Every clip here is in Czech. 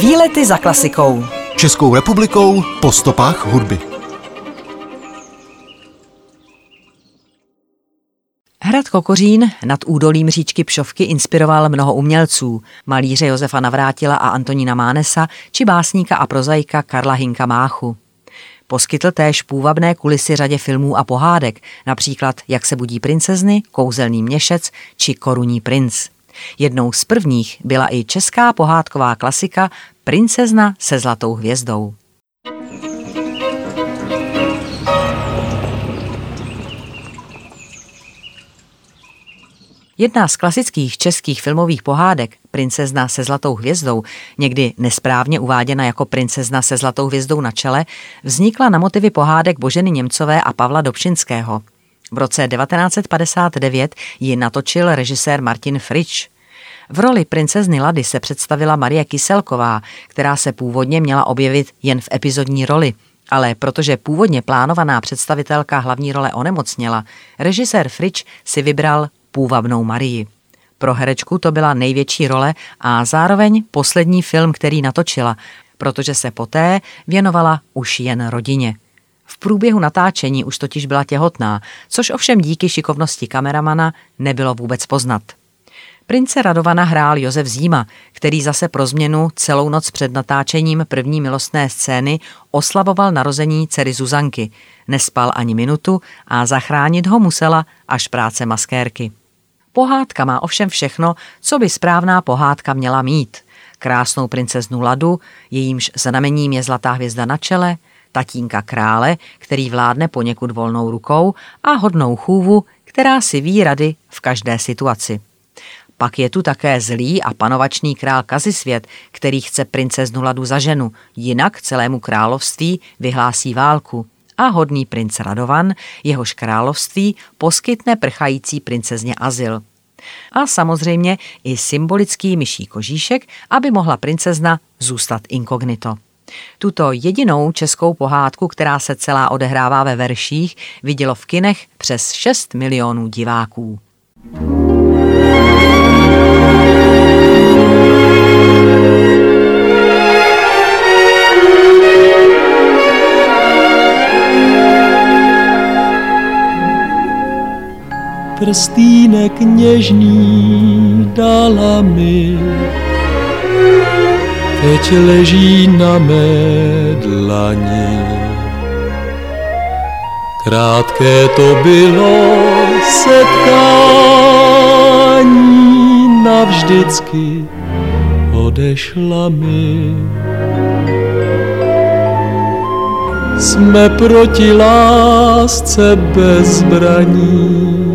Výlety za klasikou. Českou republikou po stopách hudby. Hrad Kokořín nad údolím říčky Pšovky inspiroval mnoho umělců, malíře Josefa Navrátila a Antonína Mánesa či básníka a prozaika Karla Hinka Máchu. Poskytl též půvabné kulisy řadě filmů a pohádek, například Jak se budí princezny, Kouzelný měšec či Korunní princ. Jednou z prvních byla i česká pohádková klasika Princezna se zlatou hvězdou. Jedna z klasických českých filmových pohádek, Princezna se zlatou hvězdou, někdy nesprávně uváděna jako Princezna se zlatou hvězdou na čele, vznikla na motivy pohádek Boženy Němcové a Pavla Dobšinského. V roce 1959 ji natočil režisér Martin Fritsch. V roli princezny Lady se představila Marie Kyselková, která se původně měla objevit jen v epizodní roli, ale protože původně plánovaná představitelka hlavní role onemocněla, režisér Fritsch si vybral půvabnou Marii. Pro herečku to byla největší role a zároveň poslední film, který natočila, protože se poté věnovala už jen rodině. V průběhu natáčení už totiž byla těhotná, což ovšem díky šikovnosti kameramana nebylo vůbec poznat. Prince Radovana hrál Josef Zíma, který zase pro změnu celou noc před natáčením první milostné scény oslavoval narození dcery Zuzanky. Nespal ani minutu a zachránit ho musela až práce maskérky. Pohádka má ovšem všechno, co by správná pohádka měla mít. Krásnou princeznu Ladu, jejímž znamením je zlatá hvězda na čele, tatínka krále, který vládne poněkud volnou rukou a hodnou chůvu, která si ví rady v každé situaci. Pak je tu také zlý a panovačný král Kazisvět, který chce princeznu Ladu za ženu, jinak celému království vyhlásí válku. A hodný princ Radovan, jehož království poskytne prchající princezně azyl. A samozřejmě i symbolický myší kožíšek, aby mohla princezna zůstat inkognito. Tuto jedinou českou pohádku, která se celá odehrává ve verších, vidělo v kinech přes 6 milionů diváků. prstýnek něžný dala mi. Teď leží na mé dlani. Krátké to bylo setkání, navždycky odešla mi. Jsme proti lásce bez zbraní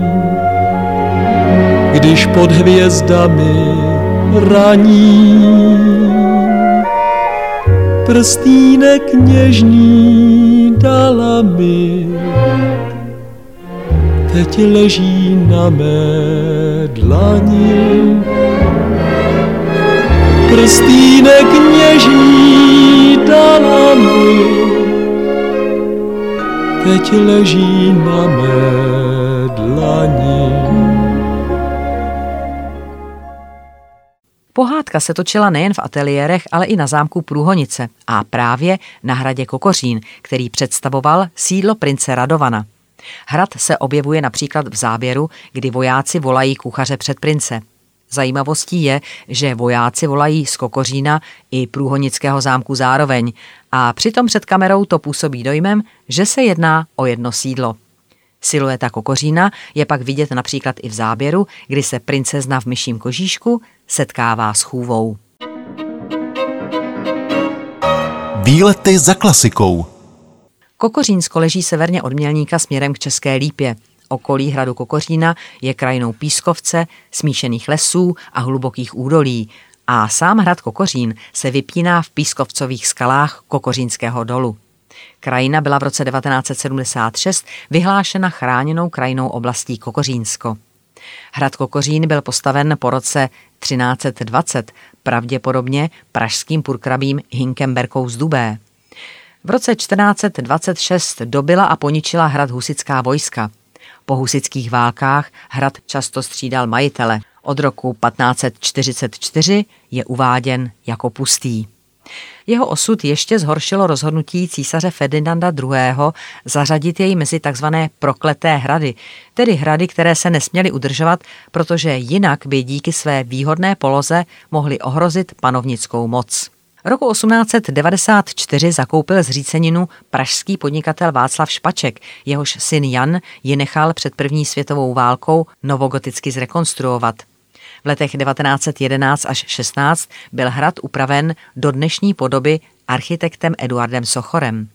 když pod hvězdami raní. Prstínek něžný dala mi, teď leží na mé dlani. Prstínek něžný dala mi, teď leží na mé dlani. Pohádka se točila nejen v ateliérech, ale i na zámku Průhonice a právě na hradě Kokořín, který představoval sídlo prince Radovana. Hrad se objevuje například v záběru, kdy vojáci volají kuchaře před prince. Zajímavostí je, že vojáci volají z Kokořína i průhonického zámku zároveň a přitom před kamerou to působí dojmem, že se jedná o jedno sídlo. Silueta kokořína je pak vidět například i v záběru, kdy se princezna v myším kožíšku setkává s chůvou. Výlety za klasikou Kokořínsko leží severně od Mělníka směrem k České Lípě. Okolí hradu Kokořína je krajinou pískovce, smíšených lesů a hlubokých údolí a sám hrad Kokořín se vypíná v pískovcových skalách Kokořínského dolu. Krajina byla v roce 1976 vyhlášena chráněnou krajinou oblastí Kokořínsko. Hrad Kokořín byl postaven po roce 1320, pravděpodobně pražským purkrabím Hinkemberkou z Dubé. V roce 1426 dobila a poničila hrad husická vojska. Po husických válkách hrad často střídal majitele. Od roku 1544 je uváděn jako pustý. Jeho osud ještě zhoršilo rozhodnutí císaře Ferdinanda II. zařadit jej mezi tzv. prokleté hrady, tedy hrady, které se nesměly udržovat, protože jinak by díky své výhodné poloze mohli ohrozit panovnickou moc. Roku 1894 zakoupil zříceninu pražský podnikatel Václav Špaček, jehož syn Jan ji nechal před první světovou válkou novogoticky zrekonstruovat. V letech 1911 až 16 byl hrad upraven do dnešní podoby architektem Eduardem Sochorem.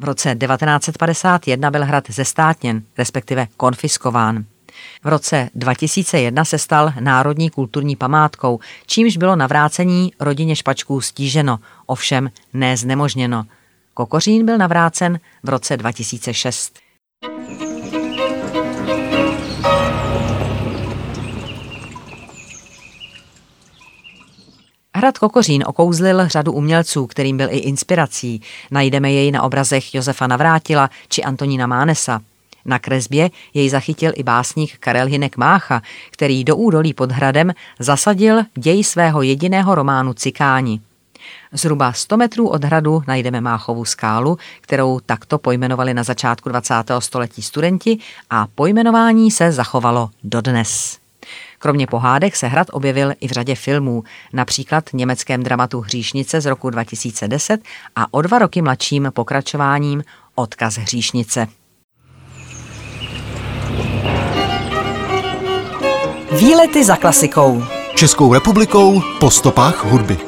V roce 1951 byl hrad zestátněn, respektive konfiskován. V roce 2001 se stal národní kulturní památkou, čímž bylo navrácení rodině Špačků stíženo, ovšem ne znemožněno. Kokořín byl navrácen v roce 2006. Hrad Kokořín okouzlil řadu umělců, kterým byl i inspirací. Najdeme jej na obrazech Josefa Navrátila či Antonína Mánesa. Na kresbě jej zachytil i básník Karel Hinek Mácha, který do údolí pod hradem zasadil děj svého jediného románu Cikáni. Zhruba 100 metrů od hradu najdeme Máchovu skálu, kterou takto pojmenovali na začátku 20. století studenti a pojmenování se zachovalo dodnes. Kromě pohádek se hrad objevil i v řadě filmů, například německém dramatu Hříšnice z roku 2010 a o dva roky mladším pokračováním Odkaz hříšnice. Výlety za klasikou. Českou republikou po stopách hudby.